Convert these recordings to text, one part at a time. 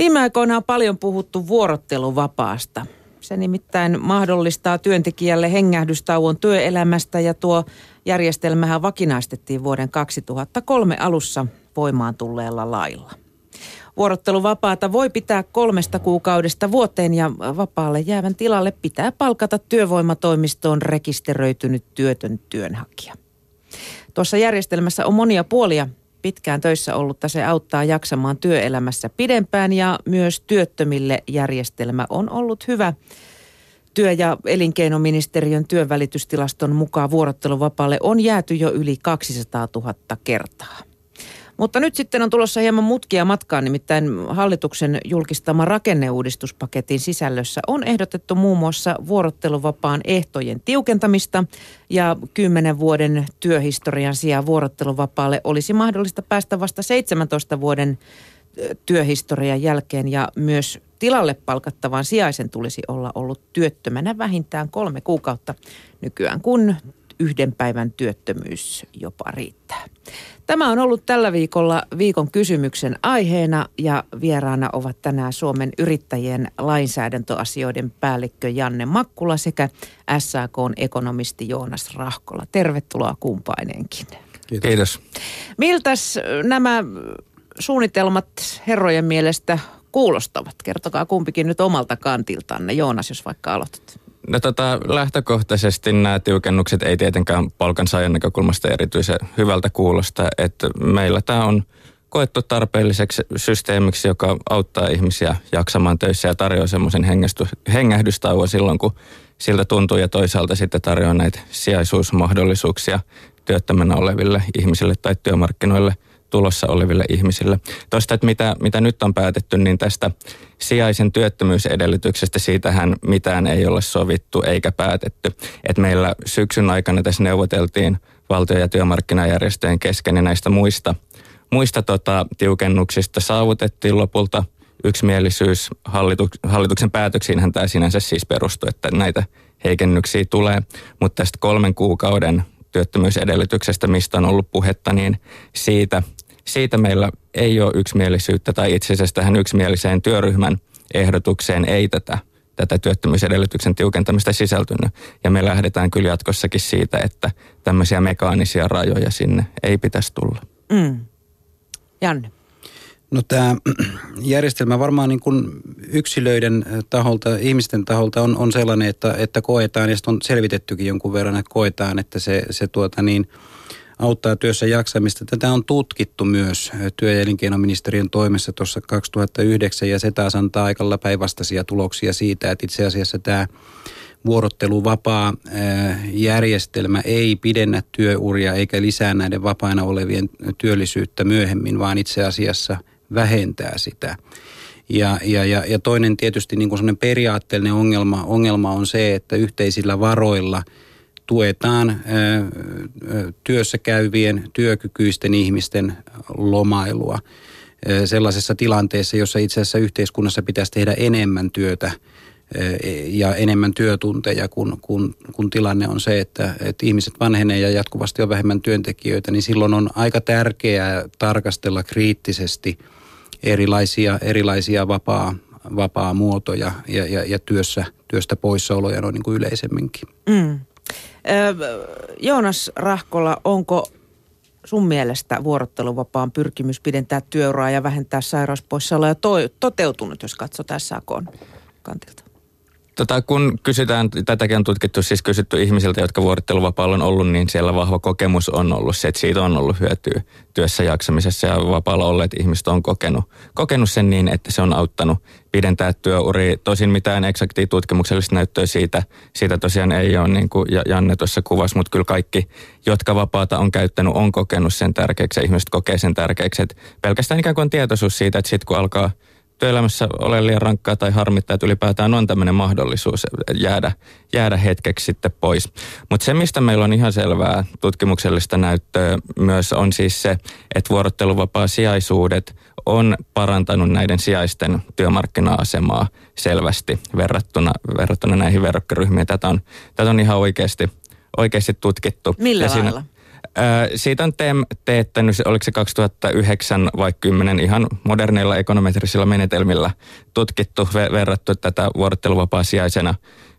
Viime aikoina on paljon puhuttu vuorotteluvapaasta. Se nimittäin mahdollistaa työntekijälle hengähdystauon työelämästä ja tuo järjestelmähän vakinaistettiin vuoden 2003 alussa voimaan tulleella lailla. Vuorotteluvapaata voi pitää kolmesta kuukaudesta vuoteen ja vapaalle jäävän tilalle pitää palkata työvoimatoimistoon rekisteröitynyt työtön työnhakija. Tuossa järjestelmässä on monia puolia. Pitkään töissä ollutta se auttaa jaksamaan työelämässä pidempään ja myös työttömille järjestelmä on ollut hyvä. Työ- ja elinkeinoministeriön työnvälitystilaston mukaan vuorotteluvapaalle on jääty jo yli 200 000 kertaa. Mutta nyt sitten on tulossa hieman mutkia matkaan, nimittäin hallituksen julkistama rakenneuudistuspaketin sisällössä on ehdotettu muun muassa vuorotteluvapaan ehtojen tiukentamista ja kymmenen vuoden työhistorian sijaan vuorotteluvapaalle olisi mahdollista päästä vasta 17 vuoden työhistorian jälkeen ja myös tilalle palkattavan sijaisen tulisi olla ollut työttömänä vähintään kolme kuukautta nykyään, kun yhden päivän työttömyys jopa riittää. Tämä on ollut tällä viikolla viikon kysymyksen aiheena ja vieraana ovat tänään Suomen yrittäjien lainsäädäntöasioiden päällikkö Janne Makkula sekä SAKn ekonomisti Joonas Rahkola. Tervetuloa kumpaineenkin. Kiitos. Kiitos. Miltäs nämä suunnitelmat herrojen mielestä kuulostavat? Kertokaa kumpikin nyt omalta kantiltanne. Joonas, jos vaikka aloitat. No tota, lähtökohtaisesti nämä tiukennukset ei tietenkään palkansaajan näkökulmasta erityisen hyvältä kuulosta, että meillä tämä on koettu tarpeelliseksi systeemiksi, joka auttaa ihmisiä jaksamaan töissä ja tarjoaa semmoisen hengähdystauon silloin, kun siltä tuntuu ja toisaalta sitten tarjoaa näitä sijaisuusmahdollisuuksia työttömänä oleville ihmisille tai työmarkkinoille – tulossa oleville ihmisille. Tuosta, että mitä, mitä nyt on päätetty, niin tästä sijaisen työttömyysedellytyksestä, siitähän mitään ei ole sovittu eikä päätetty. Et meillä syksyn aikana tässä neuvoteltiin valtio- ja työmarkkinajärjestöjen kesken ja näistä muista, muista tota, tiukennuksista saavutettiin lopulta yksimielisyys. Hallituk- hallituksen päätöksiinhän tämä sinänsä siis perustuu, että näitä heikennyksiä tulee, mutta tästä kolmen kuukauden työttömyysedellytyksestä, mistä on ollut puhetta, niin siitä siitä meillä ei ole yksimielisyyttä tai itse asiassa tähän yksimieliseen työryhmän ehdotukseen ei tätä, tätä työttömyysedellytyksen tiukentamista sisältynyt. Ja me lähdetään kyllä jatkossakin siitä, että tämmöisiä mekaanisia rajoja sinne ei pitäisi tulla. Mm. Janne. No tämä järjestelmä varmaan niin kuin yksilöiden taholta, ihmisten taholta on, on sellainen, että, että koetaan, ja on selvitettykin jonkun verran, että koetaan, että se, se tuota niin – auttaa työssä jaksamista. Tätä on tutkittu myös työ- ja elinkeinoministeriön toimessa tuossa 2009 ja se taas antaa aika päinvastaisia tuloksia siitä, että itse asiassa tämä vuorotteluvapaa järjestelmä ei pidennä työuria eikä lisää näiden vapaina olevien työllisyyttä myöhemmin, vaan itse asiassa vähentää sitä. Ja, ja, ja, ja toinen tietysti niin kuin periaatteellinen ongelma, ongelma on se, että yhteisillä varoilla – tuetaan työssä käyvien työkykyisten ihmisten lomailua sellaisessa tilanteessa, jossa itse asiassa yhteiskunnassa pitäisi tehdä enemmän työtä ja enemmän työtunteja, kun, kun, kun tilanne on se, että, että ihmiset vanhenee ja jatkuvasti on vähemmän työntekijöitä, niin silloin on aika tärkeää tarkastella kriittisesti erilaisia, erilaisia vapaa, vapaa muotoja ja, ja, ja työssä, työstä poissaoloja noin niin kuin yleisemminkin. Mm. Joonas Rahkola, onko sun mielestä vuorotteluvapaan pyrkimys pidentää työuraa ja vähentää sairauspoissaoloja to- toteutunut, jos katsotaan SAK kantilta? Tota, kun kysytään, tätäkin on tutkittu, siis kysytty ihmisiltä, jotka vuorotteluvapaalla on ollut, niin siellä vahva kokemus on ollut se, että siitä on ollut hyötyä työssä jaksamisessa ja vapaalla olleet ihmiset on kokenut, kokenut sen niin, että se on auttanut pidentää työuria. Tosin mitään eksaktia tutkimuksellista näyttöä siitä, siitä tosiaan ei ole, niin kuin Janne tuossa kuvasi, mutta kyllä kaikki, jotka vapaata on käyttänyt, on kokenut sen tärkeäksi ja ihmiset kokee sen tärkeäksi. Että pelkästään ikään kuin on tietoisuus siitä, että sitten kun alkaa – työelämässä ole liian rankkaa tai harmittaa, että ylipäätään on tämmöinen mahdollisuus jäädä, jäädä hetkeksi sitten pois. Mutta se, mistä meillä on ihan selvää tutkimuksellista näyttöä myös on siis se, että vuorotteluvapaa sijaisuudet on parantanut näiden sijaisten työmarkkina-asemaa selvästi verrattuna, verrattuna näihin verrokkiryhmiin. Tätä on, tätä on ihan oikeasti, oikeasti tutkittu. Millä ja lailla? Siitä on TEM teettänyt, oliko se 2009 vai 10 ihan moderneilla ekonometrisilla menetelmillä tutkittu, verrattu tätä vuorotteluvapaa sijaisena,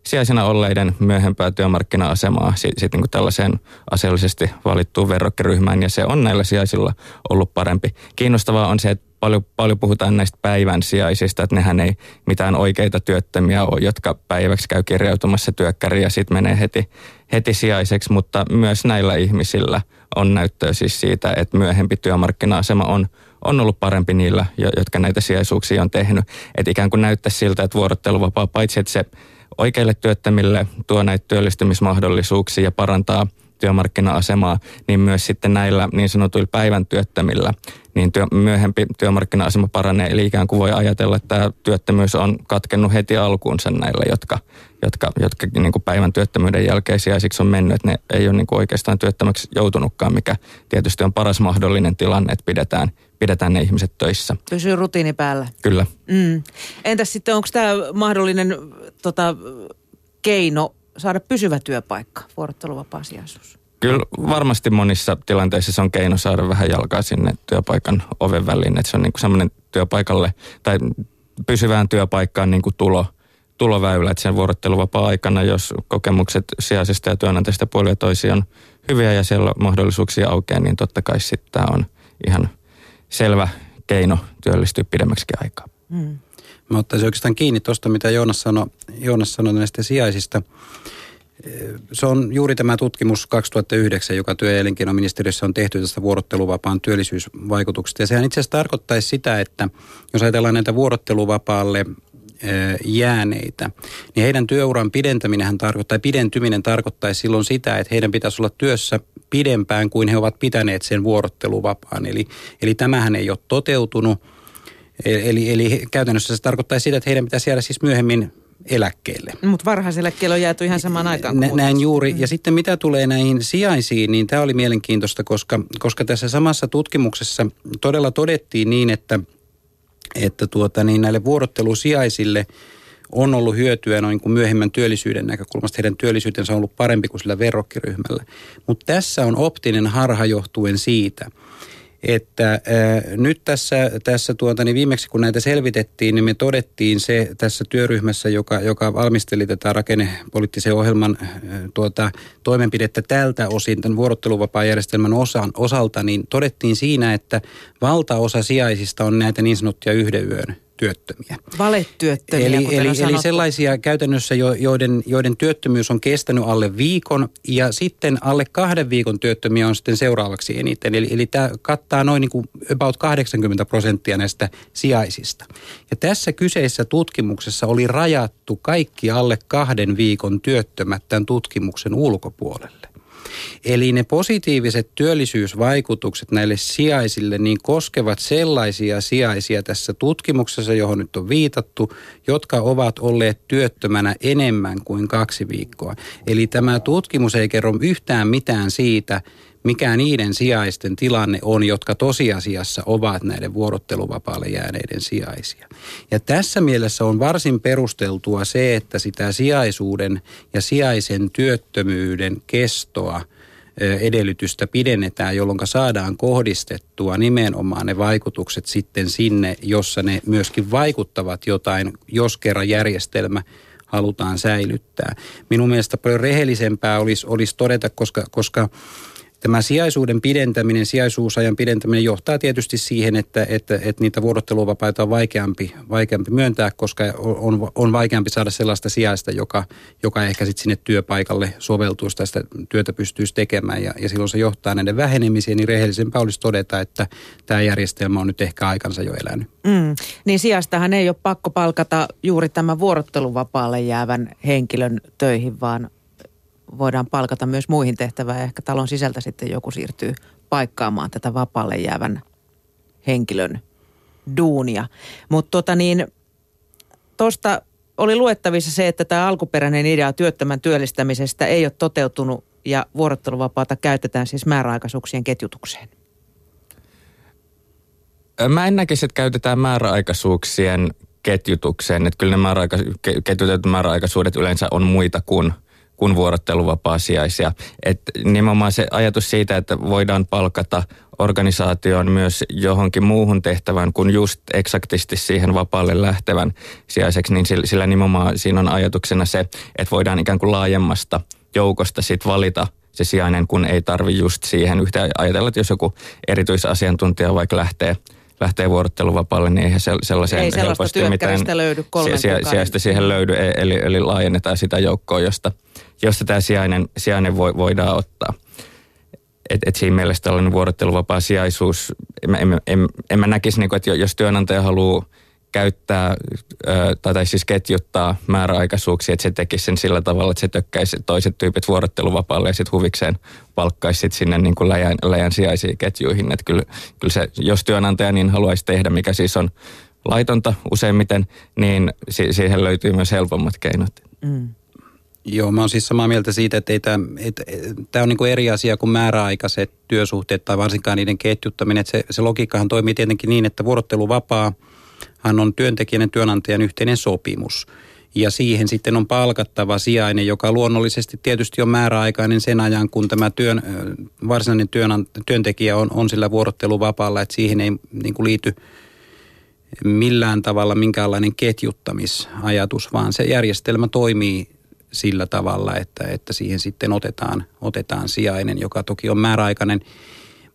sijaisena olleiden myöhempää työmarkkina-asemaa sitten niin tällaiseen aseellisesti valittuun verrokkiryhmään, ja se on näillä sijaisilla ollut parempi. Kiinnostavaa on se, että paljon, paljon puhutaan näistä päivän sijaisista, että nehän ei mitään oikeita työttömiä ole, jotka päiväksi käy kirjautumassa työkkäriä ja sitten menee heti, heti sijaiseksi, mutta myös näillä ihmisillä on näyttöä siis siitä, että myöhempi työmarkkina-asema on, on ollut parempi niillä, jotka näitä sijaisuuksia on tehnyt. Että ikään kuin näyttäisi siltä, että vuorotteluvapaa, paitsi että se oikeille työttömille tuo näitä työllistymismahdollisuuksia ja parantaa – työmarkkina-asemaa, niin myös sitten näillä niin sanotuilla päivän työttömillä, niin työ, myöhempi työmarkkina-asema paranee. Eli ikään kuin voi ajatella, että tämä työttömyys on katkennut heti alkuunsa näillä, jotka, jotka, jotka niin kuin päivän työttömyyden jälkeen sijaisiksi on mennyt. Että ne ei ole niin kuin oikeastaan työttömäksi joutunutkaan, mikä tietysti on paras mahdollinen tilanne, että pidetään, pidetään ne ihmiset töissä. Pysyy rutiini päällä. Kyllä. Mm. Entäs sitten, onko tämä mahdollinen tota, keino saada pysyvä työpaikka, vuorotteluvapaasijaisuus? Kyllä varmasti monissa tilanteissa se on keino saada vähän jalkaa sinne työpaikan oven väliin. Että se on niin kuin semmoinen työpaikalle tai pysyvään työpaikkaan niin kuin tulo, tuloväylä. Että sen vuorotteluvapaa-aikana, jos kokemukset sijaisesta ja työnantajista puolia toisiaan on hyviä ja siellä on mahdollisuuksia aukeaa, niin totta kai sitten tämä on ihan selvä keino työllistyä pidemmäksi aikaa. Hmm. Mä ottaisin oikeastaan kiinni tuosta, mitä Joonas sanoi, Joonas sanoi näistä sijaisista. Se on juuri tämä tutkimus 2009, joka työ- ja elinkeinoministeriössä on tehty tästä vuorotteluvapaan työllisyysvaikutuksesta. Ja sehän itse asiassa tarkoittaisi sitä, että jos ajatellaan näitä vuorotteluvapaalle jääneitä, niin heidän työuran pidentäminen tarkoittaa, pidentyminen tarkoittaisi silloin sitä, että heidän pitäisi olla työssä pidempään kuin he ovat pitäneet sen vuorotteluvapaan. Eli, eli tämähän ei ole toteutunut E- eli, eli käytännössä se tarkoittaa sitä, että heidän pitäisi jäädä siis myöhemmin eläkkeelle. Mutta varhaiseläkkeelle on jääty ihan samaan aikaan. Nä, näin juuri. Mm. Ja sitten mitä tulee näihin sijaisiin, niin tämä oli mielenkiintoista, koska, koska tässä samassa tutkimuksessa todella todettiin niin, että, että tuota, niin näille vuorottelusijaisille on ollut hyötyä noin kuin myöhemmän työllisyyden näkökulmasta. Heidän työllisyytensä on ollut parempi kuin sillä verrokkiryhmällä. Mutta tässä on optinen harha johtuen siitä – että ää, nyt tässä, tässä tuota, niin viimeksi kun näitä selvitettiin, niin me todettiin se tässä työryhmässä, joka, joka valmisteli tätä rakennepoliittisen ohjelman ää, tuota, toimenpidettä tältä osin, tämän vuorotteluvapaajärjestelmän osan, osalta, niin todettiin siinä, että valtaosa sijaisista on näitä niin sanottuja yhden yön työttömiä. Valetyöttömiä, eli, eli, eli sellaisia käytännössä, joiden, joiden työttömyys on kestänyt alle viikon ja sitten alle kahden viikon työttömiä on sitten seuraavaksi eniten. Eli, eli tämä kattaa noin niin kuin about 80 prosenttia näistä sijaisista. Ja tässä kyseisessä tutkimuksessa oli rajattu kaikki alle kahden viikon työttömät tämän tutkimuksen ulkopuolelle. Eli ne positiiviset työllisyysvaikutukset näille sijaisille niin koskevat sellaisia sijaisia tässä tutkimuksessa, johon nyt on viitattu, jotka ovat olleet työttömänä enemmän kuin kaksi viikkoa. Eli tämä tutkimus ei kerro yhtään mitään siitä, mikä niiden sijaisten tilanne on, jotka tosiasiassa ovat näiden vuorotteluvapaalle jääneiden sijaisia. Ja tässä mielessä on varsin perusteltua se, että sitä sijaisuuden ja sijaisen työttömyyden kestoa edellytystä pidennetään, jolloin saadaan kohdistettua nimenomaan ne vaikutukset sitten sinne, jossa ne myöskin vaikuttavat jotain, jos kerran järjestelmä halutaan säilyttää. Minun mielestä paljon rehellisempää olisi, olisi todeta, koska, koska Tämä sijaisuuden pidentäminen, sijaisuusajan pidentäminen johtaa tietysti siihen, että, että, että niitä vuorotteluvapaita on vaikeampi, vaikeampi myöntää, koska on, on vaikeampi saada sellaista sijaista, joka, joka ehkä sitten sinne työpaikalle soveltuisi tai sitä työtä pystyisi tekemään. Ja, ja silloin se johtaa näiden vähenemiseen, niin rehellisempää olisi todeta, että tämä järjestelmä on nyt ehkä aikansa jo elänyt. Mm. Niin sijastahan ei ole pakko palkata juuri tämä vuorotteluvapaalle jäävän henkilön töihin, vaan voidaan palkata myös muihin tehtävään ehkä talon sisältä sitten joku siirtyy paikkaamaan tätä vapaalle jäävän henkilön duunia. Mutta tota niin, tuosta oli luettavissa se, että tämä alkuperäinen idea työttömän työllistämisestä ei ole toteutunut ja vuorotteluvapaata käytetään siis määräaikaisuuksien ketjutukseen. Mä en näkisi, että käytetään määräaikaisuuksien ketjutukseen. Että kyllä ne määräaika, ketjutetut määräaikaisuudet yleensä on muita kuin kuin vuorotteluvapaa-sijaisia. Et nimenomaan se ajatus siitä, että voidaan palkata organisaation myös johonkin muuhun tehtävään kuin just eksaktisti siihen vapaalle lähtevän sijaiseksi, niin sillä, sillä nimenomaan siinä on ajatuksena se, että voidaan ikään kuin laajemmasta joukosta sit valita se sijainen, kun ei tarvi just siihen yhtä ajatella, että jos joku erityisasiantuntija vaikka lähtee lähtee vuorotteluvapaalle, niin eihän sellaiseen ei helposti mitään löydy kolmen si- sijaista siihen löydy, e- eli, eli laajennetaan sitä joukkoa, josta, josta tämä sijainen, sijainen voi, voidaan ottaa. Et, et siinä mielessä tällainen vuorotteluvapaa sijaisuus, en, en, en, en mä näkisi, niin kuin, että jos työnantaja haluaa käyttää tai, tai siis ketjuttaa määräaikaisuuksia, että se tekisi sen sillä tavalla, että se tökkäisi toiset tyypit vuorotteluvapaalle ja sitten huvikseen palkkaisi sit sinne niin kuin läjän, läjän sijaisiin ketjuihin. Että kyllä, kyllä se, jos työnantaja niin haluaisi tehdä, mikä siis on laitonta useimmiten, niin si- siihen löytyy myös helpommat keinot. Mm. Joo, mä oon siis samaa mieltä siitä, että tämä että, että on niin eri asia kuin määräaikaiset työsuhteet tai varsinkaan niiden ketjuttaminen. Että se, se logiikkahan toimii tietenkin niin, että vuorotteluvapaa – hän on työntekijän ja työnantajan yhteinen sopimus. Ja siihen sitten on palkattava sijainen, joka luonnollisesti tietysti on määräaikainen sen ajan, kun tämä työn, varsinainen työn, työntekijä on, on sillä vuorotteluvapaalla, että siihen ei niin kuin liity millään tavalla minkäänlainen ketjuttamisajatus, vaan se järjestelmä toimii sillä tavalla, että, että siihen sitten otetaan, otetaan sijainen, joka toki on määräaikainen –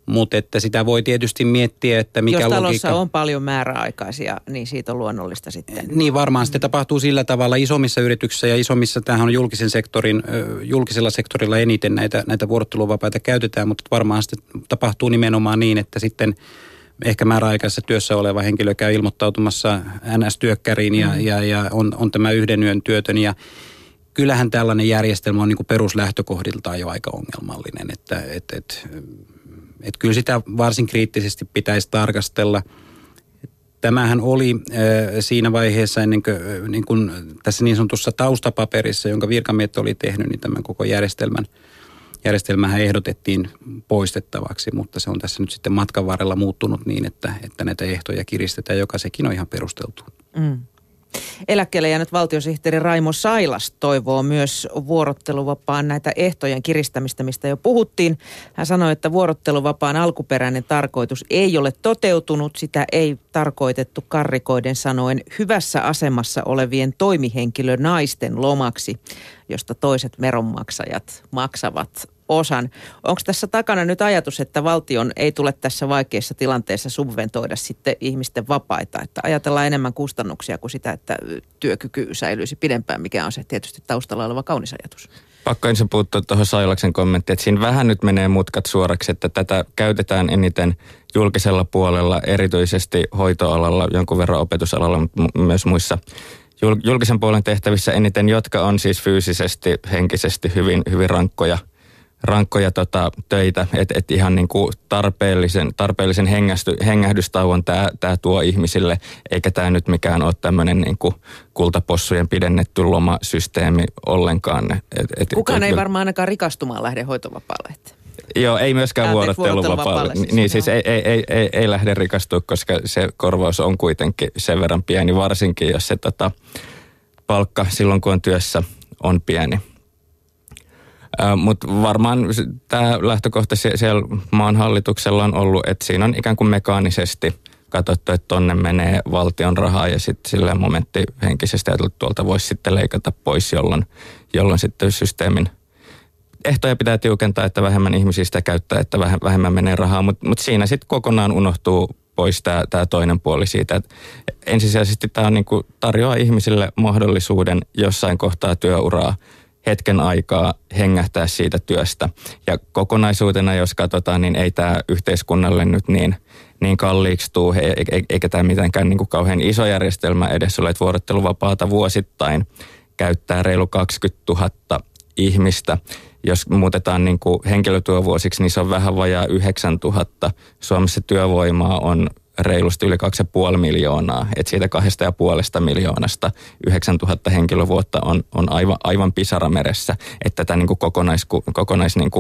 mutta että sitä voi tietysti miettiä, että mikä Jos talossa logiikka... on paljon määräaikaisia, niin siitä on luonnollista sitten. Niin varmaan sitten tapahtuu sillä tavalla isommissa yrityksissä ja isommissa, tämähän on julkisen sektorin, julkisella sektorilla eniten näitä, näitä vuorotteluvapaita käytetään, mutta varmaan sitten tapahtuu nimenomaan niin, että sitten ehkä määräaikaisessa työssä oleva henkilö käy ilmoittautumassa NS-työkkäriin ja, mm. ja, ja on, on tämä yhden yön työtön ja kyllähän tällainen järjestelmä on niin kuin peruslähtökohdiltaan jo aika ongelmallinen, että et, et, että kyllä sitä varsin kriittisesti pitäisi tarkastella. Tämähän oli siinä vaiheessa ennen kuin, niin kuin tässä niin sanotussa taustapaperissa, jonka virkamiehet oli tehnyt, niin tämän koko järjestelmän järjestelmähän ehdotettiin poistettavaksi, mutta se on tässä nyt sitten matkan varrella muuttunut niin, että, että näitä ehtoja kiristetään, joka sekin on ihan perusteltu. Mm. Eläkkeelle jäänyt valtiosihteeri Raimo Sailas toivoo myös vuorotteluvapaan näitä ehtojen kiristämistä, mistä jo puhuttiin. Hän sanoi, että vuorotteluvapaan alkuperäinen tarkoitus ei ole toteutunut. Sitä ei tarkoitettu karrikoiden sanoen hyvässä asemassa olevien toimihenkilö naisten lomaksi, josta toiset veronmaksajat maksavat osan. Onko tässä takana nyt ajatus, että valtion ei tule tässä vaikeassa tilanteessa subventoida sitten ihmisten vapaita, että ajatellaan enemmän kustannuksia kuin sitä, että työkyky säilyisi pidempään, mikä on se tietysti taustalla oleva kaunis ajatus? Pakko ensin puuttua tuohon Sailaksen kommenttiin, että siinä vähän nyt menee mutkat suoraksi, että tätä käytetään eniten julkisella puolella, erityisesti hoitoalalla, jonkun verran opetusalalla, mutta myös muissa julkisen puolen tehtävissä eniten, jotka on siis fyysisesti, henkisesti hyvin, hyvin rankkoja – rankkoja tota, töitä, että et ihan niin kuin tarpeellisen, tarpeellisen hengästy, hengähdystauon tämä tää tuo ihmisille, eikä tämä nyt mikään ole tämmöinen niin kuin kultapossujen pidennetty lomasysteemi ollenkaan. Et, et, Kukaan et, ei varmaan ainakaan rikastumaan lähde hoitovapaalle. Joo, ei myöskään vuorotteluvapaalle. Siis, niin siis ei, ei, ei, ei, ei lähde rikastua, koska se korvaus on kuitenkin sen verran pieni, varsinkin jos se tota, palkka silloin kun on työssä on pieni. Mutta varmaan tämä lähtökohta siellä maan hallituksella on ollut, että siinä on ikään kuin mekaanisesti katsottu, että tonne menee valtion rahaa ja sitten sillä momentti henkisesti että tuolta voisi sitten leikata pois, jolloin, jolloin sitten systeemin ehtoja pitää tiukentaa, että vähemmän ihmisistä käyttää, että vähemmän menee rahaa, mutta mut siinä sitten kokonaan unohtuu pois tämä toinen puoli siitä, että ensisijaisesti tämä niinku tarjoaa ihmisille mahdollisuuden jossain kohtaa työuraa hetken aikaa hengähtää siitä työstä. Ja kokonaisuutena, jos katsotaan, niin ei tämä yhteiskunnalle nyt niin, niin kalliiksi tuu, eikä tämä mitenkään niin kuin kauhean iso järjestelmä edes ole, että vuorotteluvapaata vuosittain käyttää reilu 20 000 ihmistä. Jos muutetaan niin kuin henkilötyövuosiksi, niin se on vähän vajaa 9 000. Suomessa työvoimaa on reilusti yli 2,5 miljoonaa. Että siitä kahdesta ja puolesta miljoonasta 9000 henkilövuotta on, on aivan, aivan pisarameressä. Että tätä niin kuin kokonais, kokonais niin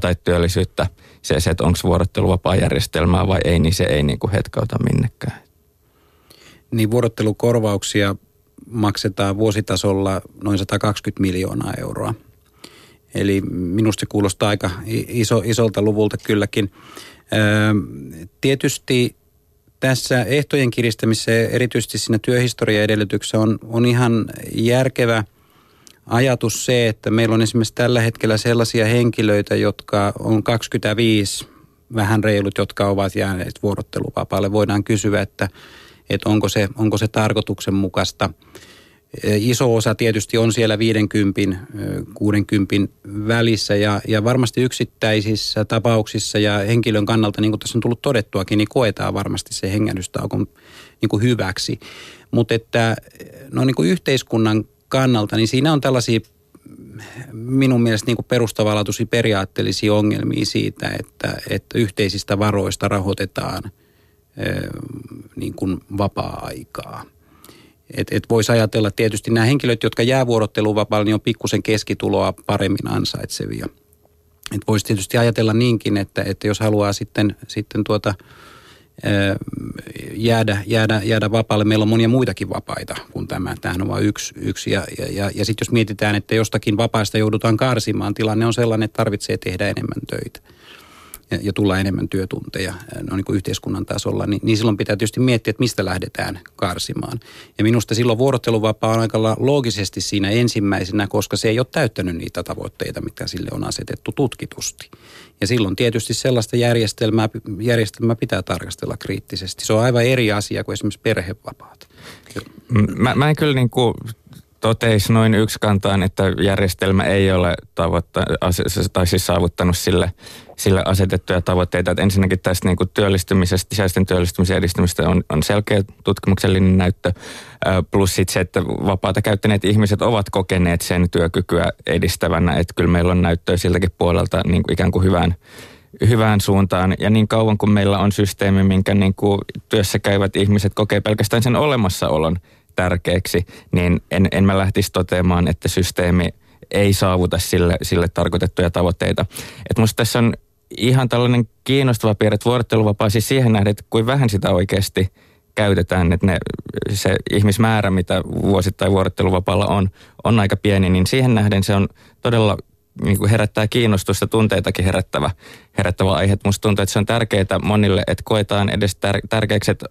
tai työllisyyttä, se, se että onko vuorotteluvapaa järjestelmää vai ei, niin se ei niin kuin hetkauta minnekään. Niin vuorottelukorvauksia maksetaan vuositasolla noin 120 miljoonaa euroa. Eli minusta se kuulostaa aika iso, isolta luvulta kylläkin. Tietysti tässä ehtojen kiristämisessä, erityisesti siinä työhistoriaedellytyksessä, on, on ihan järkevä ajatus se, että meillä on esimerkiksi tällä hetkellä sellaisia henkilöitä, jotka on 25, vähän reilut, jotka ovat jääneet vuorotteluvapaalle. Voidaan kysyä, että, että onko, se, onko se tarkoituksenmukaista. Iso osa tietysti on siellä 50, 60 välissä ja, ja varmasti yksittäisissä tapauksissa ja henkilön kannalta, niin kuin tässä on tullut todettuakin, niin koetaan varmasti se hengähdystauko niin kuin hyväksi. Mutta että no niin kuin yhteiskunnan kannalta, niin siinä on tällaisia minun mielestä niin perustavanlaatuisia periaatteellisia ongelmia siitä, että, että yhteisistä varoista rahoitetaan niin kuin vapaa-aikaa. Et, et voisi ajatella tietysti nämä henkilöt, jotka jää vuorotteluvapaalle, niin on pikkusen keskituloa paremmin ansaitsevia. Et voisi tietysti ajatella niinkin, että, että jos haluaa sitten, sitten tuota, jäädä, jäädä, jäädä vapaalle. Meillä on monia muitakin vapaita kuin tämä. Tämähän on vain yksi. yksi. Ja, ja, ja, ja sitten jos mietitään, että jostakin vapaista joudutaan karsimaan, tilanne on sellainen, että tarvitsee tehdä enemmän töitä ja, ja tulla enemmän työtunteja no niin kuin yhteiskunnan tasolla, niin, niin silloin pitää tietysti miettiä, että mistä lähdetään karsimaan. Ja minusta silloin vuorotteluvapaa on aika loogisesti siinä ensimmäisenä, koska se ei ole täyttänyt niitä tavoitteita, mitä sille on asetettu tutkitusti. Ja silloin tietysti sellaista järjestelmää, järjestelmää pitää tarkastella kriittisesti. Se on aivan eri asia kuin esimerkiksi perhevapaat. Mä, mä en kyllä niin kuin toteisi noin yksikantaan, että järjestelmä ei ole tavoitta, tai siis saavuttanut sille, sille asetettuja tavoitteita. Että ensinnäkin tästä niin kuin työllistymisestä, sisäisten työllistymisen edistämistä on, on selkeä tutkimuksellinen näyttö. Plus sitten se, että vapaata käyttäneet ihmiset ovat kokeneet sen työkykyä edistävänä. Että kyllä meillä on näyttöä siltäkin puolelta niin kuin ikään kuin hyvään, hyvään suuntaan. Ja niin kauan kuin meillä on systeemi, minkä niin kuin työssä käyvät ihmiset kokee pelkästään sen olemassaolon – tärkeäksi, niin en, en mä lähtisi toteamaan, että systeemi ei saavuta sille, sille tarkoitettuja tavoitteita. Et musta tässä on ihan tällainen kiinnostava piirre, että vuorotteluvapaa siis siihen nähden, että kuin vähän sitä oikeasti käytetään, että ne, se ihmismäärä, mitä vuosittain vuorotteluvapaalla on, on aika pieni, niin siihen nähden se on todella niin kuin herättää kiinnostusta, tunteitakin herättävä, herättävä aihe. Musta tuntuu, että se on tärkeää monille, että koetaan edes tär- tärkeäksi, että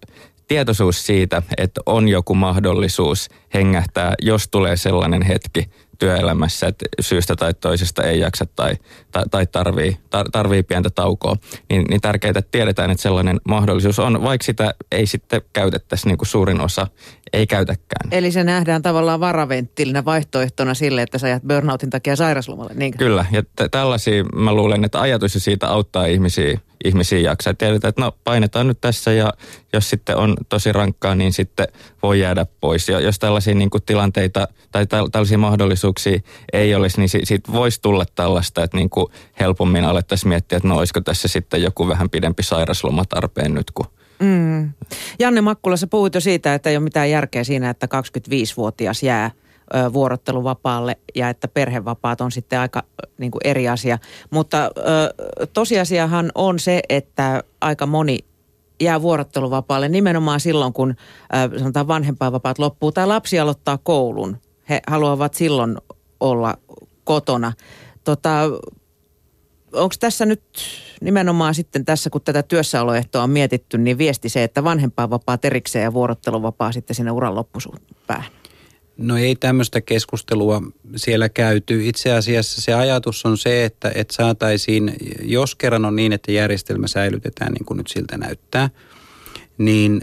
tietoisuus siitä, että on joku mahdollisuus hengähtää, jos tulee sellainen hetki työelämässä, että syystä tai toisesta ei jaksa tai, tai, tai tarvii, tar, tarvii pientä taukoa, niin, niin tärkeää, että tiedetään, että sellainen mahdollisuus on, vaikka sitä ei sitten käytettäisi niin kuin suurin osa ei käytäkään. Eli se nähdään tavallaan varaventtiilinä vaihtoehtona sille, että sä jäät burnoutin takia sairaslomalle, niin Kyllä, ja t- tällaisia mä luulen, että ajatus siitä auttaa ihmisiä, ihmisiä jaksaa. Tiedetään, että no painetaan nyt tässä ja jos sitten on tosi rankkaa, niin sitten voi jäädä pois. Ja jos tällaisia niin kuin tilanteita tai tällaisia mahdollisuuksia ei olisi, niin siitä voisi tulla tällaista, että niin kuin helpommin alettaisiin miettiä, että no olisiko tässä sitten joku vähän pidempi sairasloma tarpeen nyt, kun Mm. Janne Makkula, sä puhuit jo siitä, että ei ole mitään järkeä siinä, että 25-vuotias jää vuorotteluvapaalle ja että perhevapaat on sitten aika niin kuin eri asia. Mutta tosiasiahan on se, että aika moni jää vuorotteluvapaalle nimenomaan silloin, kun sanotaan vanhempainvapaat loppuu tai lapsi aloittaa koulun. He haluavat silloin olla kotona. Tota, onko tässä nyt nimenomaan sitten tässä, kun tätä työssäoloehtoa on mietitty, niin viesti se, että vanhempainvapaa erikseen ja vuorotteluvapaa sitten sinne uran päähän? No ei tämmöistä keskustelua siellä käyty. Itse asiassa se ajatus on se, että, että saataisiin, jos kerran on niin, että järjestelmä säilytetään niin kuin nyt siltä näyttää, niin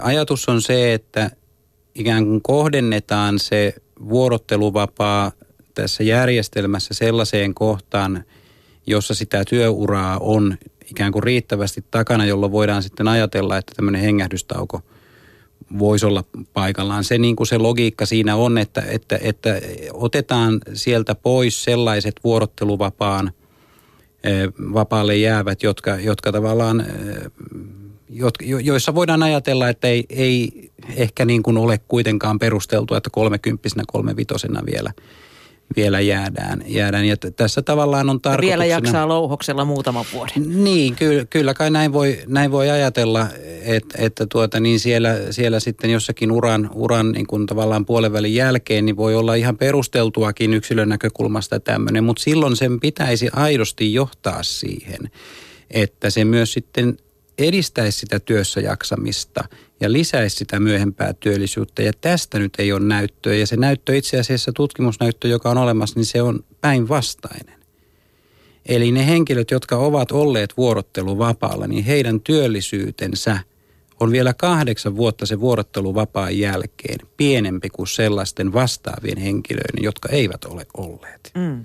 ajatus on se, että ikään kuin kohdennetaan se vuorotteluvapaa tässä järjestelmässä sellaiseen kohtaan, jossa sitä työuraa on ikään kuin riittävästi takana, jolloin voidaan sitten ajatella, että tämmöinen hengähdystauko voisi olla paikallaan. Se, niin kuin se logiikka siinä on, että, että, että otetaan sieltä pois sellaiset vuorotteluvapaan vapaalle jäävät, jotka, jotka tavallaan, joissa voidaan ajatella, että ei, ei ehkä niin kuin ole kuitenkaan perusteltu, että kolmekymppisenä, kolmevitosena vielä – vielä jäädään. jäädään. Ja t- tässä tavallaan on tarkoituksena... Vielä jaksaa louhoksella muutama vuoden. Niin, kyllä, kyllä kai näin voi, näin voi ajatella, että, että tuota, niin siellä, siellä sitten jossakin uran, uran niin kuin tavallaan puolenvälin jälkeen niin voi olla ihan perusteltuakin yksilön näkökulmasta tämmöinen, mutta silloin sen pitäisi aidosti johtaa siihen, että se myös sitten edistäisi sitä työssä jaksamista ja lisäisi sitä myöhempää työllisyyttä. Ja tästä nyt ei ole näyttöä. Ja se näyttö itse asiassa, tutkimusnäyttö, joka on olemassa, niin se on päinvastainen. Eli ne henkilöt, jotka ovat olleet vuorotteluvapaalla, niin heidän työllisyytensä on vielä kahdeksan vuotta se vuorotteluvapaan jälkeen pienempi kuin sellaisten vastaavien henkilöiden, jotka eivät ole olleet. Mm.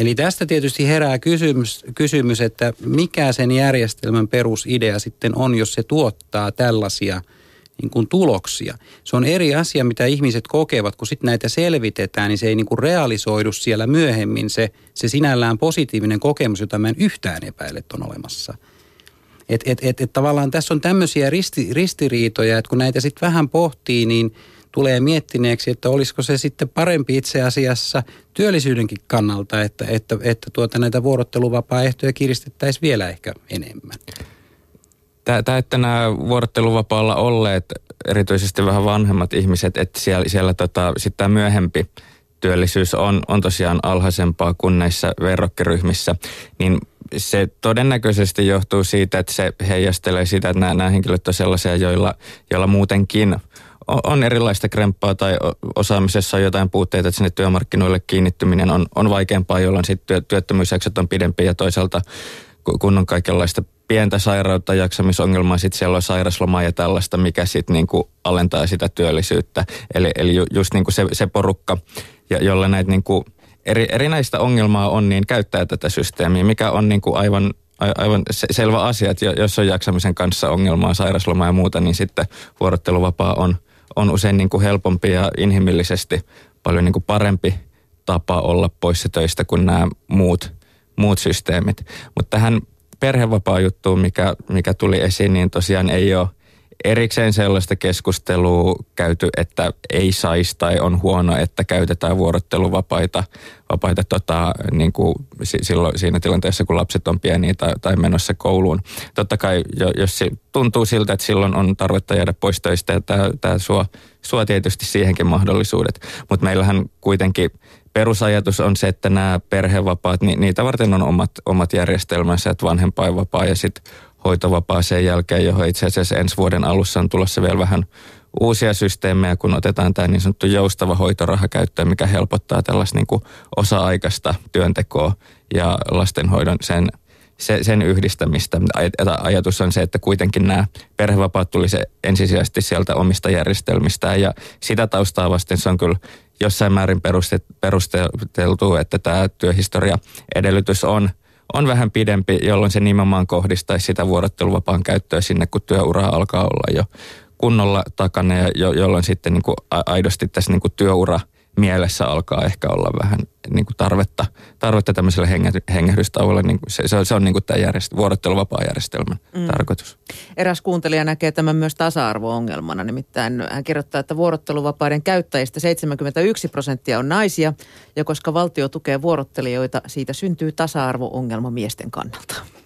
Eli tästä tietysti herää kysymys, kysymys, että mikä sen järjestelmän perusidea sitten on, jos se tuottaa tällaisia niin kuin tuloksia. Se on eri asia, mitä ihmiset kokevat, kun sitten näitä selvitetään, niin se ei niin kuin realisoidu siellä myöhemmin se, se sinällään positiivinen kokemus, jota mä en yhtään epäile, että on olemassa. Että et, et, et tavallaan tässä on tämmöisiä risti, ristiriitoja, että kun näitä sitten vähän pohtii, niin – tulee miettineeksi, että olisiko se sitten parempi itse asiassa työllisyydenkin kannalta, että, että, että tuota näitä vuorotteluvapaa-ehtoja kiristettäisiin vielä ehkä enemmän. Tämä, että nämä vuorotteluvapaalla olleet, erityisesti vähän vanhemmat ihmiset, että siellä, siellä tota, sitten myöhempi työllisyys on, on tosiaan alhaisempaa kuin näissä verrokkiryhmissä, niin se todennäköisesti johtuu siitä, että se heijastelee sitä, että nämä, nämä henkilöt on sellaisia, joilla, joilla muutenkin – on erilaista kremppaa tai osaamisessa on jotain puutteita, että sinne työmarkkinoille kiinnittyminen on, on vaikeampaa, jolloin sitten työttömyysjaksot on pidempi ja toisaalta kun on kaikenlaista pientä sairautta, jaksamisongelmaa, sitten siellä on sairaslomaa ja tällaista, mikä sitten niinku alentaa sitä työllisyyttä. Eli, eli just niinku se, se porukka, jolla näitä niinku eri, erinäistä ongelmaa on, niin käyttää tätä systeemiä, mikä on niinku aivan aivan selvä asia, että jos on jaksamisen kanssa ongelmaa, sairaslomaa ja muuta, niin sitten vuorotteluvapaa on – on usein niin kuin helpompi ja inhimillisesti paljon niin kuin parempi tapa olla poissa töistä kuin nämä muut, muut systeemit. Mutta tähän perhevapaa-juttuun, mikä, mikä tuli esiin, niin tosiaan ei ole erikseen sellaista keskustelua käyty, että ei saisi tai on huono, että käytetään vuorotteluvapaita vapaita tota, niin kuin silloin, siinä tilanteessa, kun lapset on pieniä tai, tai menossa kouluun. Totta kai, jos tuntuu siltä, että silloin on tarvetta jäädä pois töistä, ja tämä, tämä suo, suo tietysti siihenkin mahdollisuudet. Mutta meillähän kuitenkin perusajatus on se, että nämä perhevapaat, niin niitä varten on omat, omat järjestelmänsä, että vanhempainvapaa ja sitten hoitovapaa sen jälkeen, johon itse asiassa ensi vuoden alussa on tulossa vielä vähän uusia systeemejä, kun otetaan tämä niin sanottu joustava hoitoraha käyttöön, mikä helpottaa tällaista niin kuin osa-aikaista työntekoa ja lastenhoidon sen, se, sen yhdistämistä. Ajatus on se, että kuitenkin nämä perhevapaat tulisi ensisijaisesti sieltä omista järjestelmistä ja sitä taustaa vasten se on kyllä jossain määrin perusteltu, että tämä työhistoria edellytys on – on vähän pidempi, jolloin se nimenomaan kohdistaisi sitä vuorotteluvapaan käyttöä sinne, kun työura alkaa olla jo kunnolla takana ja jo, jolloin sitten niin kuin aidosti tässä niin kuin työura mielessä alkaa ehkä olla vähän niin kuin tarvetta, tarvetta tämmöiselle hengähdystauolle. Niin se, se, on, se on niin kuin tämä järjest, vuorotteluvapaa-järjestelmän mm. tarkoitus. Eräs kuuntelija näkee tämän myös tasa-arvo-ongelmana. Nimittäin hän kirjoittaa, että vuorotteluvapaiden käyttäjistä 71 prosenttia on naisia. Ja koska valtio tukee vuorottelijoita, siitä syntyy tasa-arvo-ongelma miesten kannalta.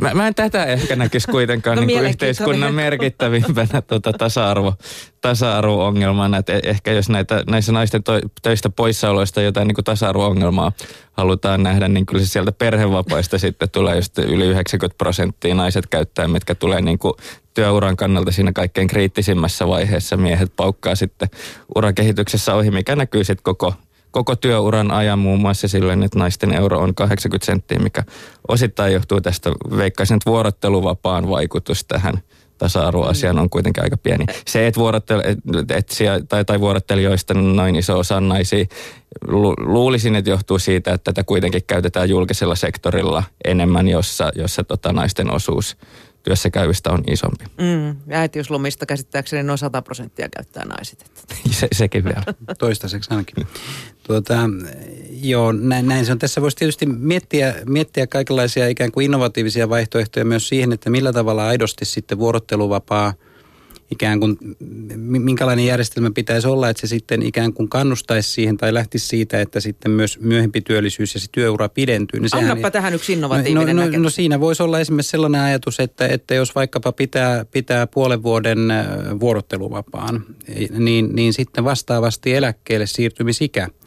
Mä, mä en tätä ehkä näkisi kuitenkaan no, niin kuin yhteiskunnan merkittävimpänä tuota tasa-arvo, tasa-arvo-ongelmana. Että e- ehkä jos näitä, näissä naisten to, töistä poissaoloista jotain niin kuin tasa-arvo-ongelmaa halutaan nähdä, niin kyllä se sieltä perhevapaista sitten tulee just yli 90 prosenttia naiset käyttää, mitkä tulee niin kuin työuran kannalta siinä kaikkein kriittisimmässä vaiheessa. Miehet paukkaa sitten urakehityksessä ohi, mikä näkyy sitten koko koko työuran ajan muun muassa silleen, että naisten euro on 80 senttiä, mikä osittain johtuu tästä veikkaisen vuorotteluvapaan vaikutus tähän tasa-arvoasiaan on kuitenkin aika pieni. Se, että vuorottele, et, tai, tai vuorottelijoista noin iso osa naisia, lu, luulisin, että johtuu siitä, että tätä kuitenkin käytetään julkisella sektorilla enemmän, jossa, jossa tota naisten osuus työssä käyvistä on isompi. Mm, äitiyslomista käsittääkseni noin 100 prosenttia käyttää naiset. Se, sekin vielä. Toistaiseksi ainakin. Tuota, joo, näin, näin se on. Tässä voisi tietysti miettiä, miettiä kaikenlaisia ikään kuin innovatiivisia vaihtoehtoja myös siihen, että millä tavalla aidosti sitten vuorotteluvapaa ikään kuin, minkälainen järjestelmä pitäisi olla, että se sitten ikään kuin kannustaisi siihen tai lähtisi siitä, että sitten myös myöhempi työllisyys ja se työura pidentyy. Niin Annapa sehän, tähän yksi innovatiivinen no, no, no, siinä voisi olla esimerkiksi sellainen ajatus, että, että jos vaikkapa pitää, pitää puolen vuoden vuorotteluvapaan, niin, niin sitten vastaavasti eläkkeelle siirtymisikä –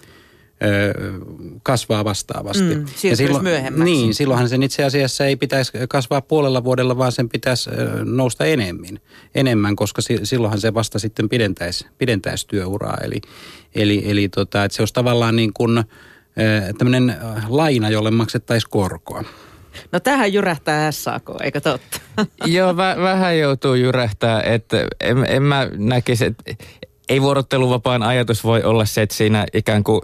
kasvaa vastaavasti. Mm, ja silloin, myöhemmäksi. Niin, silloinhan sen itse asiassa ei pitäisi kasvaa puolella vuodella, vaan sen pitäisi nousta enemmän, enemmän koska silloinhan se vasta sitten pidentäisi, pidentäisi työuraa. Eli, eli, eli tota, että se olisi tavallaan niin kuin tämmöinen laina, jolle maksettaisiin korkoa. No tähän jyrähtää SAK, eikö totta? Joo, vä- vähän joutuu jyrähtää, että en, en mä näkisi, että ei vuorotteluvapaan ajatus voi olla se, että siinä ikään kuin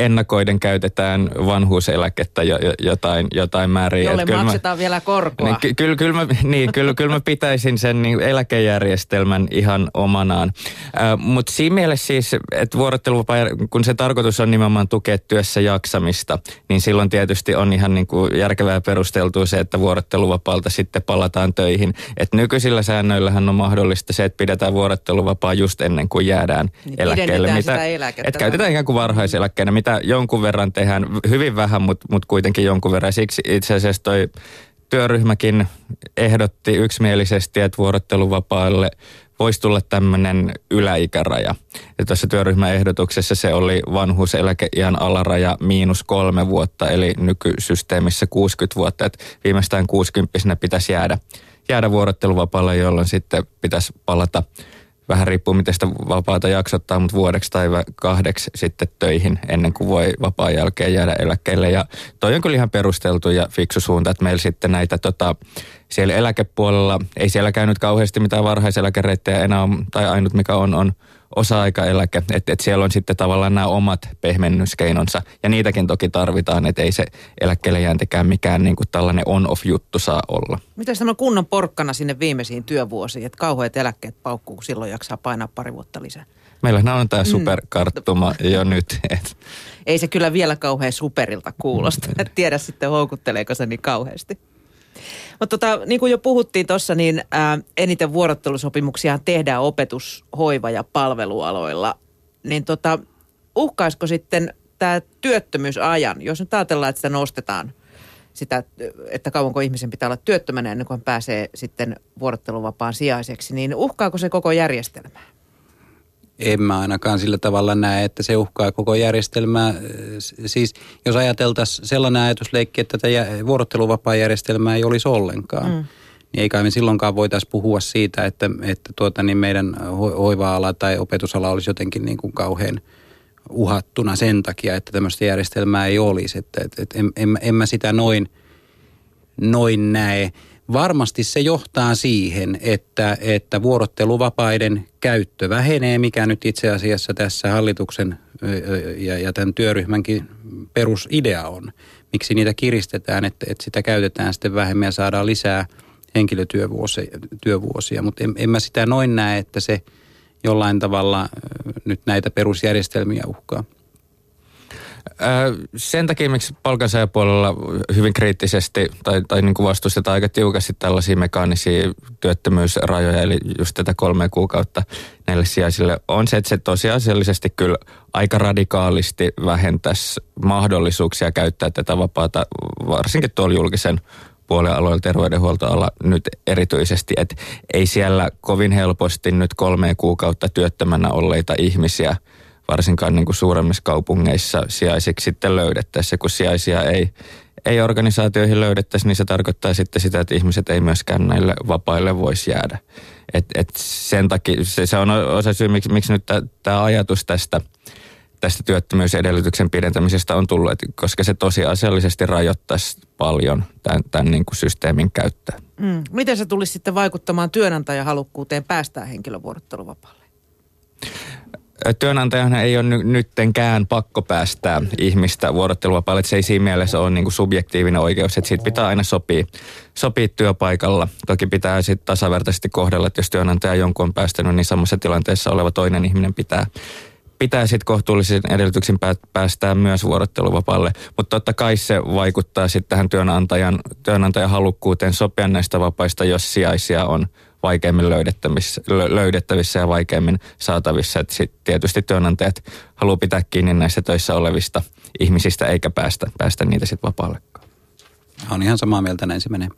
ennakoiden käytetään vanhuuseläkettä jo, jo, jotain, jotain määriä. Jolle maksetaan mä, vielä korkoa. Niin, ky, kyllä, kyllä, mä, niin, kyllä, kyllä mä pitäisin sen niin eläkejärjestelmän ihan omanaan. Äh, Mutta siinä mielessä siis, että vuorotteluvapaa, kun se tarkoitus on nimenomaan tukea työssä jaksamista, niin silloin tietysti on ihan niin kuin järkevää perusteltua se, että vuorotteluvapaalta sitten palataan töihin. Et nykyisillä säännöillähän on mahdollista se, että pidetään vuorotteluvapaa just ennen kuin jäädään niin eläkkeelle. Mitä, että käytetään ikään kuin varhaiseläkkeenä, mitä mitä jonkun verran tehdään, hyvin vähän, mutta mut kuitenkin jonkun verran. Siksi itse asiassa toi työryhmäkin ehdotti yksimielisesti, että vuorotteluvapaalle voisi tulla tämmöinen yläikäraja. Ja tuossa työryhmän ehdotuksessa se oli vanhuuseläkeiän alaraja miinus kolme vuotta, eli nykysysteemissä 60 vuotta. Että viimeistään 60 pitäisi jäädä, jäädä vuorotteluvapaalle, jolloin sitten pitäisi palata vähän riippuu miten sitä vapaata jaksottaa, mutta vuodeksi tai kahdeksi sitten töihin ennen kuin voi vapaan jälkeen jäädä eläkkeelle. Ja toi on kyllä ihan perusteltu ja fiksu suunta, että meillä sitten näitä tota, siellä eläkepuolella, ei siellä käynyt kauheasti mitään varhaiseläkereittejä enää, tai ainut mikä on, on osa-aikaeläke, että et siellä on sitten tavallaan nämä omat pehmennyskeinonsa, ja niitäkin toki tarvitaan, että ei se eläkkeelle jääntikään mikään niin kuin tällainen on-off-juttu saa olla. Mitä tämä kunnon porkkana sinne viimeisiin työvuosiin, että kauheat eläkkeet paukkuu, kun silloin jaksaa painaa pari vuotta lisää? Meillä on tämä mm. superkarttuma mm. jo nyt. Et. Ei se kyllä vielä kauhean superilta kuulosta. Et tiedä sitten houkutteleeko se niin kauheasti. Mutta tota, niin kuin jo puhuttiin tuossa, niin ää, eniten vuorottelusopimuksia tehdään opetus, hoiva ja palvelualoilla. Niin tota, uhkaisiko sitten tämä työttömyysajan, jos nyt ajatellaan, että sitä nostetaan sitä, että kauanko ihmisen pitää olla työttömänä ennen kuin hän pääsee sitten vuorotteluvapaan sijaiseksi, niin uhkaako se koko järjestelmää? En mä ainakaan sillä tavalla näe, että se uhkaa koko järjestelmää. Siis jos ajateltaisiin sellainen ajatusleikki, että tätä vuorotteluvapaa-järjestelmää ei olisi ollenkaan, mm. niin ei kai me silloinkaan voitaisiin puhua siitä, että, että tuota, niin meidän hoiva-ala tai opetusala olisi jotenkin niin kuin kauhean uhattuna sen takia, että tämmöistä järjestelmää ei olisi. Että, että, että en, en, en mä sitä noin, noin näe varmasti se johtaa siihen, että, että vuorotteluvapaiden käyttö vähenee, mikä nyt itse asiassa tässä hallituksen ja, ja tämän työryhmänkin perusidea on. Miksi niitä kiristetään, että, että sitä käytetään sitten vähemmän ja saadaan lisää henkilötyövuosia. Mutta en, en mä sitä noin näe, että se jollain tavalla nyt näitä perusjärjestelmiä uhkaa. Sen takia, miksi palkansaajapuolella hyvin kriittisesti tai, tai niin kuin vastustetaan aika tiukasti tällaisia mekaanisia työttömyysrajoja, eli just tätä kolme kuukautta näille sijaisille, on se, että se tosiasiallisesti kyllä aika radikaalisti vähentäisi mahdollisuuksia käyttää tätä vapaata, varsinkin tuolla julkisen puolen aloilla terveydenhuoltoala nyt erityisesti, että ei siellä kovin helposti nyt kolme kuukautta työttömänä olleita ihmisiä – varsinkaan niin kuin suuremmissa kaupungeissa sijaisiksi sitten löydettäisiin. kun sijaisia ei, ei organisaatioihin löydettäisi, niin se tarkoittaa sitten sitä, että ihmiset ei myöskään näille vapaille voisi jäädä. Et, et sen takia, se, se on osa syy, miksi, miksi nyt tämä ajatus tästä, tästä työttömyysedellytyksen pidentämisestä on tullut, että koska se tosiasiallisesti rajoittaisi paljon tämän, tämän niin kuin systeemin käyttöä. Mm. Miten se tulisi sitten vaikuttamaan työnantajahalukkuuteen päästää henkilövuorotteluvapaalle? Työnantajan ei ole ny- nyttenkään pakko päästää ihmistä vuorotteluvapaalle. Se ei siinä mielessä ole niin kuin subjektiivinen oikeus, että siitä pitää aina sopia, sopia työpaikalla. Toki pitää sitten tasavertaisesti kohdella, että jos työnantaja jonkun on päästänyt, niin samassa tilanteessa oleva toinen ihminen pitää pitää sitten kohtuullisin edellytyksin päästää myös vuorotteluvapaalle. Mutta totta kai se vaikuttaa sitten tähän työnantajan, työnantajan halukkuuteen sopia näistä vapaista, jos sijaisia on vaikeimmin löydettävissä, löydettävissä ja vaikeimmin saatavissa. Että sit tietysti työnantajat haluaa pitää kiinni näistä töissä olevista ihmisistä eikä päästä, päästä niitä sitten vapaallekaan. On ihan samaa mieltä, näin se menee.